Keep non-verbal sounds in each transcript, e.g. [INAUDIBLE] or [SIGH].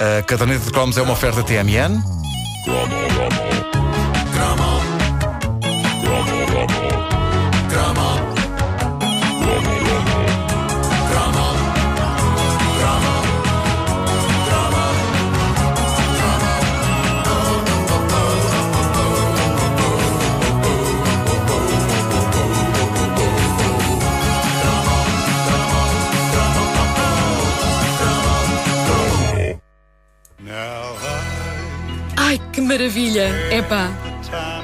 A caderneta de cromos é uma oferta TMN. Maravilha! Epá,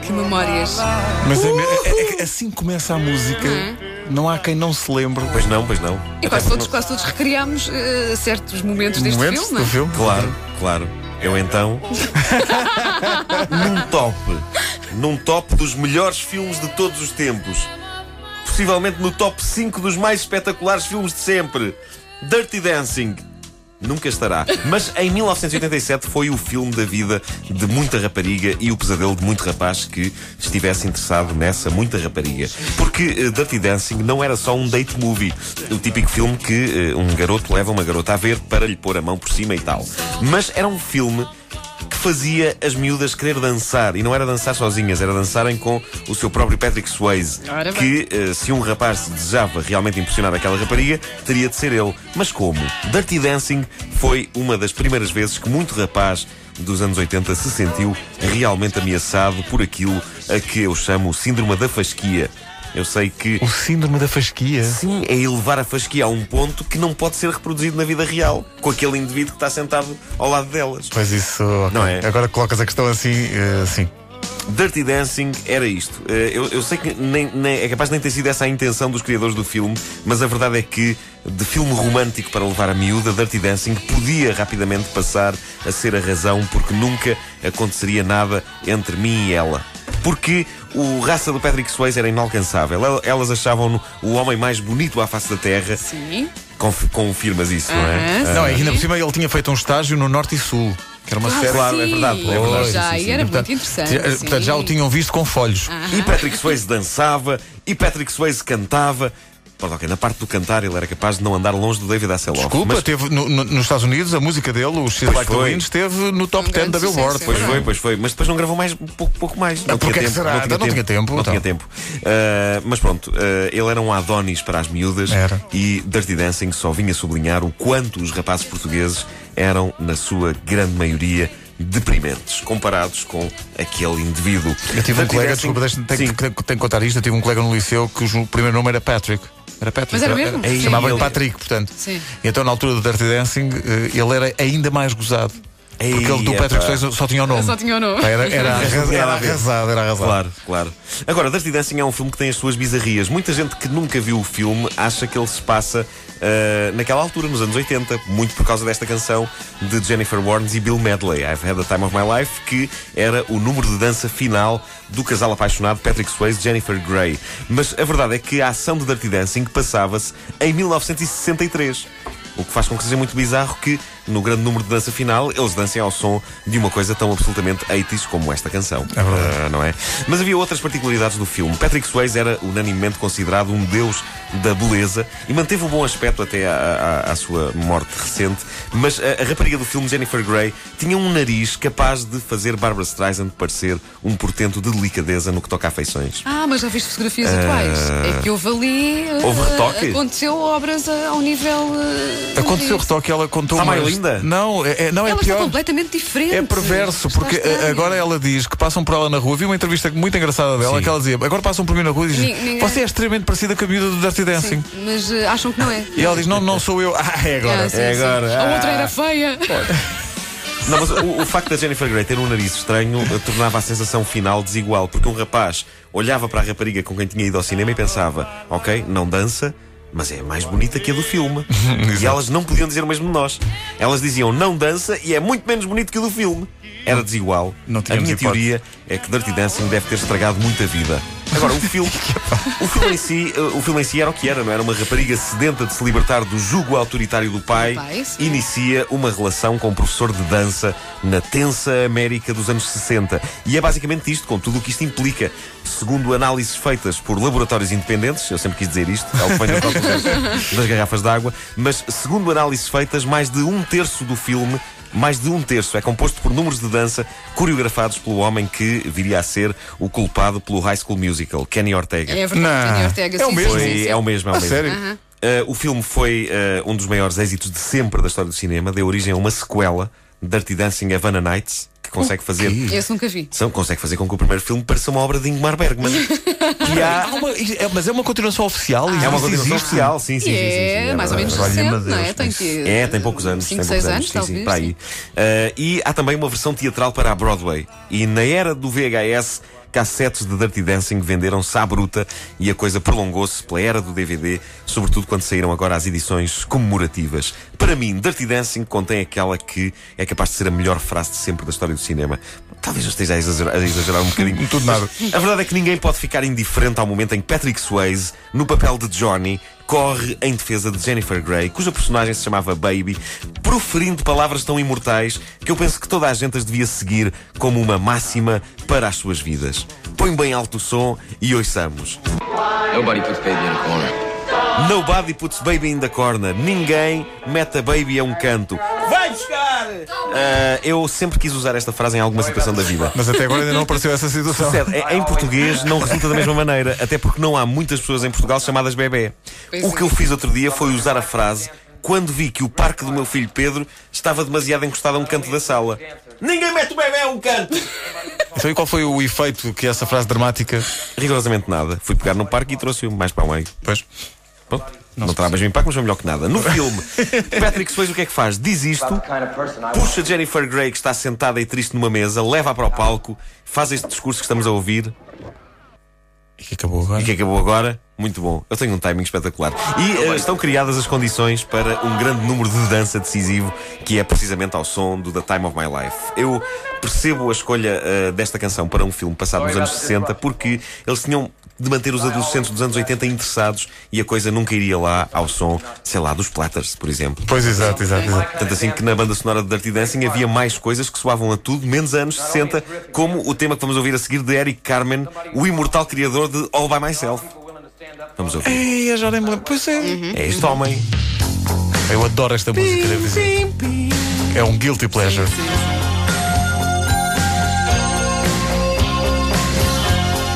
que memórias. Mas é, é- é que assim começa a música, Uhum. não há quem não se lembre. Pois não, pois não. E quase todos, quase todos recriámos eh, certos momentos deste Momentos filme. do filme. Claro, claro. Eu então. [LAUGHS] num top. Num top dos melhores filmes de todos os tempos. Possivelmente no top 5 dos mais espetaculares filmes de sempre. Dirty Dancing. Nunca estará. Mas em 1987 foi o filme da vida de muita rapariga e o pesadelo de muito rapaz que estivesse interessado nessa muita rapariga. Porque eh, Dirty Dancing não era só um date movie. O típico filme que eh, um garoto leva uma garota a ver para lhe pôr a mão por cima e tal. Mas era um filme fazia as miúdas querer dançar. E não era dançar sozinhas, era dançarem com o seu próprio Patrick Swayze. Ora. Que, eh, se um rapaz desejava realmente impressionar aquela rapariga, teria de ser ele. Mas como? Dirty Dancing foi uma das primeiras vezes que muito rapaz dos anos 80 se sentiu realmente ameaçado por aquilo a que eu chamo o síndrome da fasquia. Eu sei que O síndrome da fasquia. Sim, é elevar a fasquia a um ponto que não pode ser reproduzido na vida real, com aquele indivíduo que está sentado ao lado delas. Pois isso, ok. Não é? Agora colocas a questão assim, eh, sim. Dirty Dancing era isto. Eh, Eu, eu sei que nem, nem- é capaz de nem ter sido essa a intenção dos criadores do filme, mas a verdade é que, de filme romântico para levar a miúda, Dirty Dancing podia rapidamente passar a ser a razão porque nunca aconteceria nada entre mim e ela. Porque o raça do Patrick Swayze era inalcançável. El- Elas achavam-no o homem mais bonito à face da Terra. Sim. Conf- confirmas isso, não é? Não, sim. e ainda por cima ele tinha feito um estágio no Norte e Sul, que era uma série. claro, é verdade, é verdade. Já, Sim, sim, e sim. era E, muito interessante. portanto, já o tinham visto com folhos. E Patrick Swayze dançava, e Patrick Swayze cantava. Pronto, ok, na parte do cantar ele era capaz de não andar longe do David Hasselhoff. Desculpa, mas teve no- no- nos Estados Unidos a música dele, o She's Like the esteve no top Um 10 da Billboard. sucesso, é Pois foi, pois foi. Mas depois não gravou mais, pouco, pouco mais. Não porque é tinha que tempo. será? Então não tinha tempo, Não então. tinha tempo. Ah, mas pronto, ah, ele era um Adonis para as miúdas Era. e Dirty Dancing só vinha sublinhar o quanto os rapazes portugueses eram, na sua grande maioria, deprimentes, comparados com aquele indivíduo. Eu tive um Dirty colega, Dancing- desculpa, tenho, tenho, tenho que contar isto. Eu tive um colega no liceu cujo primeiro nome era Patrick. Era Patrick. Mas era mesmo? Chamava-lhe Patrick, portanto. Sim. E então, na altura do Dirty Dancing, eh, ele era ainda mais gozado. Ei, Porque ele do Patrick. Swayze só tinha o nome. Só tinha o nome. Era, era, arras- Não tinha era a arrasado, era arrasado. Claro, claro. Agora, Dirty Dancing é um filme que tem as suas bizarrias. Muita gente que nunca viu o filme acha que ele se passa ah, naquela altura, nos anos 80, muito por causa desta canção de Jennifer Warnes e Bill Medley, I've Had the Time of My Life, que era o número de dança final do casal apaixonado Patrick Swayze e Jennifer Grey. Mas a verdade é que a ação de Dirty Dancing passava-se em 1963. O que faz com que seja muito bizarro que, no grande número de dança final, eles dancem ao som de uma coisa tão absolutamente 80s como esta canção. É verdade. Ah, não é? Mas havia outras particularidades do filme. Patrick Swayze era unanimemente considerado um deus da beleza e manteve o bom aspecto até à, à- à sua morte recente. Mas a, a rapariga do filme, Jennifer Grey, tinha um nariz capaz de fazer Barbara Streisand parecer um portento de delicadeza no que toca a feições. Ah, mas já viste fotografias atuais? É que houve ali. eh, Houve retoque? Aconteceu obras eh, ao nível. eh, Aconteceu retoque, ela contou umas- linda? Não, é, é- não é Ela está pior. completamente diferente. É perverso, Está porque estranha. eh, agora ela diz que passam por ela na rua. Vi uma entrevista muito engraçada dela Sim. que ela dizia: agora passam por mim na rua e dizem: Ni- ninguém- Você é extremamente parecida com a miúda do Dirty Dancing. Sim, mas eh, acham que não é. [LAUGHS] E ela diz: Não, não sou eu. [LAUGHS] Ah, é agora. Ah, sim, É sim. agora. A outra Ah. era feia. Não, mas o, o facto da Jennifer Grey ter um nariz estranho eh, tornava a sensação final desigual, porque um rapaz olhava para a rapariga com quem tinha ido ao cinema e pensava: ok, não dança. Mas é mais bonita que a do filme. [LAUGHS] e elas não podiam dizer o mesmo de nós. Elas diziam não dança e é muito menos bonito que o do filme. Era desigual. Não a minha hipótese. teoria é que Dirty Dancing deve ter estragado muita vida. Agora, o filme, o filme, em si, eh, o filme em si era o que era, não era? Uma rapariga sedenta de se libertar do jugo autoritário do pai, pai, inicia uma relação com um professor de dança na tensa América dos anos 60. E é basicamente isto, com tudo o que isto implica. Segundo análises feitas por laboratórios independentes, eu sempre quis dizer isto, é o que das- das garrafas de água, mas segundo análises feitas, mais de um terço do filme mais de um terço é composto por números de dança coreografados pelo homem que viria a ser o culpado pelo High School Musical, Kenny Ortega. É verdade, Não. Kenny Ortega. É o sim, mesmo. sim, sim, é o mesmo, é o mesmo. sério? Uh, o filme foi uh, um dos maiores êxitos de sempre da história do cinema. Deu origem a uma sequela, Dirty Dancing Havana Nights, que consegue fazer. Esse nunca vi. São, consegue fazer com que o primeiro filme pareça uma obra de Ingmar Bergman. [LAUGHS] E há uma- é- mas é uma continuação oficial. é uma continuação oficial, sim, sim, sim, sim, sim, é, é mais ou menos recente, não é? Deus, Tem que. É, tem poucos anos. 5, tem 6 poucos anos, sim, talvez. sim, para aí. Uh, e há também uma versão teatral para a Broadway. E na era do VHS, cassetes de Dirty Dancing venderam-se à bruta e a coisa prolongou-se pela era do DVD, sobretudo quando saíram agora as edições comemorativas. Para mim, Dirty Dancing contém aquela que é capaz de ser a melhor frase de sempre da história do cinema. Talvez eu esteja a exagerar, a exagerar um bocadinho. Tudo nada. A verdade é que ninguém pode ficar indiferente ao momento em que Patrick Swayze, no papel de Johnny, corre em defesa de Jennifer Grey, cuja personagem se chamava Baby, proferindo palavras tão imortais que eu penso que toda a gente as devia seguir como uma máxima para as suas vidas. Põe bem alto o som e ouçamos. Nobody puts baby in a corner. Nobody puts baby in the corner. Ninguém mete a baby a um canto. Vai buscar! Ah, eu sempre quis usar esta frase em alguma situação da vida. Mas até agora ainda não apareceu essa situação. Certo, em- em português não resulta da mesma maneira, até porque não há muitas pessoas em Portugal chamadas bebê. O é. que eu fiz outro dia foi usar a frase quando vi que o parque do meu filho Pedro estava demasiado encostado a um canto da sala. Ninguém mete o bebê a um canto! Então, e qual foi o efeito que essa frase dramática. Rigorosamente nada. Fui pegar no parque e trouxe-o mais para o meio. Pois. Pronto. Não, terá mesmo impacto, mas foi melhor que nada. No [LAUGHS] filme, Patrick Swayze o que é que faz? Diz isto, puxa Jennifer Grey, que está sentada e triste numa mesa, leva-a para o palco, faz este discurso que estamos a ouvir E que acabou agora. e que acabou agora. Muito bom. Eu tenho um timing espetacular. E eh, estão criadas as condições para um grande número de dança decisivo, que é precisamente ao som do The Time of My Life. Eu percebo a escolha eh, desta canção para um filme passado nos anos 60, porque eles tinham de manter os adolescentes dos anos 80 interessados e a coisa nunca iria lá ao som, sei lá, dos Platters, por exemplo. Pois, exato, exato, exato. Tanto assim que na banda sonora de Dirty Dancing havia mais coisas que soavam a tudo, menos anos 60, como o tema que vamos ouvir a seguir de Eric Carmen, o imortal criador de All By Myself. Vamos ouvir. Ei, já nem. Pois é. É este homem. Eu adoro esta música, devo dizer. É um guilty pleasure.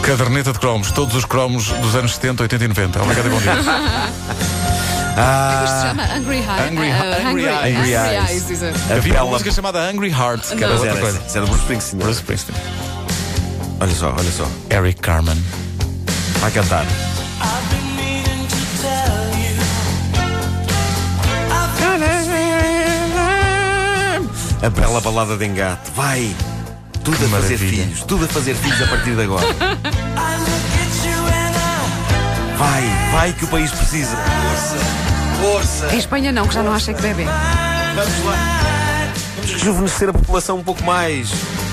Caderneta de cromos, todos os cromos dos anos 70, 80 e 90. Obrigado e bom dia. [LAUGHS] Isto se chama Angry High. Angry- uh, Angry Eyes. Angry Angry Eyes. Exato. Havia uma Apela- música chamada Angry Heart, que era Não. Mas outra era, coisa. era Bruce Springsteen. Bruce Springsteen. Olha só, olha só. Eric Carmen. Vai cantar. A bela balada de engate. Vai! Tudo a fazer maravilha. filhos. Tudo a fazer filhos a partir de agora. [LAUGHS] Vai, vai que o país precisa. Força! Em Espanha não, que já não acha que bebê. Vamos lá! Vamos rejuvenescer a população um pouco mais.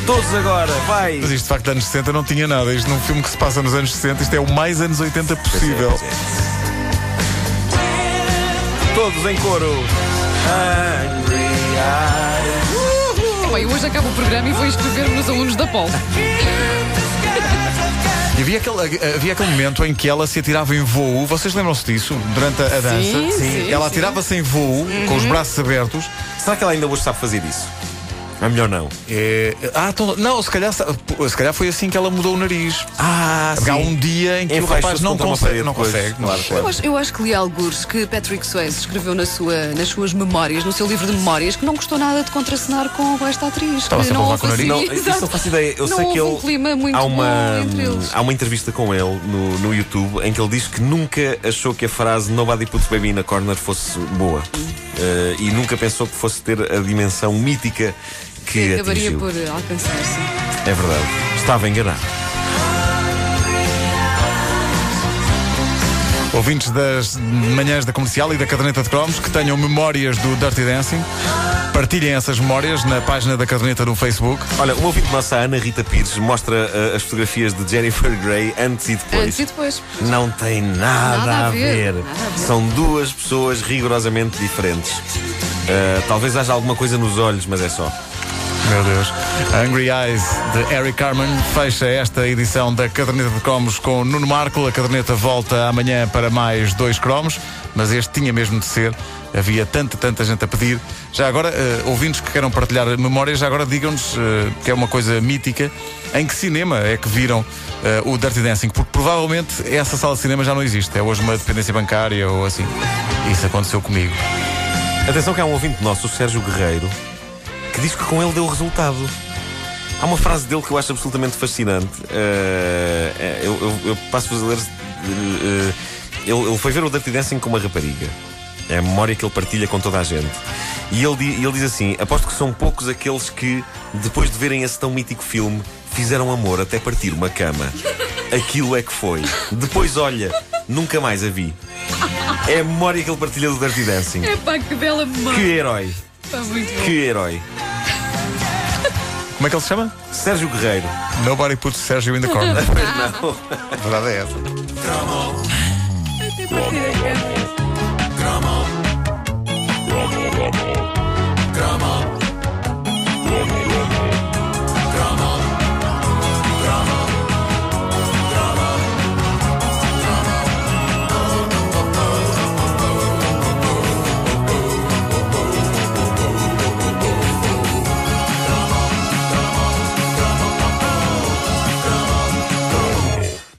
Todos agora, vai! Mas isto de facto de anos 60 não tinha nada. Isto num filme que se passa nos anos 60, isto é o mais anos 80 possível. Todos em coro. Angry eyes. Bem, hoje acaba o programa e vou inscrever-me nos alunos da Pol. E havia aquele, havia aquele momento em que ela se atirava em voo. Vocês lembram-se disso? Durante a, dança? Sim, sim, ela atirava-se em voo, com os braços abertos. Será que ela ainda hoje sabe fazer isso? É melhor não. É, ah, então, não, se calhar, se calhar foi assim que ela mudou o nariz. Ah, Porque há um dia em que o Enfaixou-se rapaz não consegue. Não consegue. Claro, claro. Eu acho, eu acho que li alguns que Patrick Swayze escreveu na sua, nas suas memórias, no seu livro de memórias, que não gostou nada de contracenar com esta atriz. Estava que não o houve nariz. assim- Não, isso não faço ideia. Eu Não sei que ele. um clima muito há uma, bom entre eles. há uma entrevista com ele no, no YouTube em que ele diz que nunca achou que a frase Nobody puts baby in a corner fosse boa. Eh, e nunca pensou que fosse ter a dimensão mítica que acabaria atingiu. por alcançar-se. É verdade. Estava enganado. Ouvintes das manhãs da comercial e da caderneta de cromos que tenham memórias do Dirty Dancing, partilhem essas memórias na página da caderneta no Facebook. Olha, uma ouvinte nossa, a Ana Rita Pires, mostra eh, as fotografias de Jennifer Grey antes e depois. Antes e depois. Não tem nada, Nada a, a ver, ver. nada a ver. São duas pessoas rigorosamente diferentes. Uh, talvez haja alguma coisa nos olhos, mas é só. Meu Deus. Angry Eyes de Eric Carmen fecha esta edição da Caderneta de Cromos com Nuno Marco. A caderneta volta amanhã para mais dois cromos, mas este tinha mesmo de ser. Havia tanta, tanta gente a pedir. Já agora, uh, ouvintes que queiram partilhar memórias, já agora digam-nos uh, que é uma coisa mítica. Em que cinema é que viram uh, o Dirty Dancing? Porque provavelmente essa sala de cinema já não existe. É hoje uma dependência bancária ou assim. Isso aconteceu comigo. Atenção que há um ouvinte nosso, o Sérgio Guerreiro, que diz que com ele deu resultado. Há uma frase dele que eu acho absolutamente fascinante. Uh, eu, eu, eu passo-vos a ler. Uh, ele, ele, foi ver o Dirty Dancing com uma rapariga. É a memória que ele partilha com toda a gente. E ele, ele diz assim: Aposto que são poucos aqueles que, depois de verem esse tão mítico filme, fizeram amor até partir uma cama. Aquilo é que foi. Depois, olha, nunca mais a vi. É a memória que ele partilha do Dirty Dancing. Que bela memória. Que herói. Que herói. Como é que ele se chama? Sérgio Guerreiro. Nobody puts Sérgio in the corner. [LAUGHS] Pois não. A verdade é essa.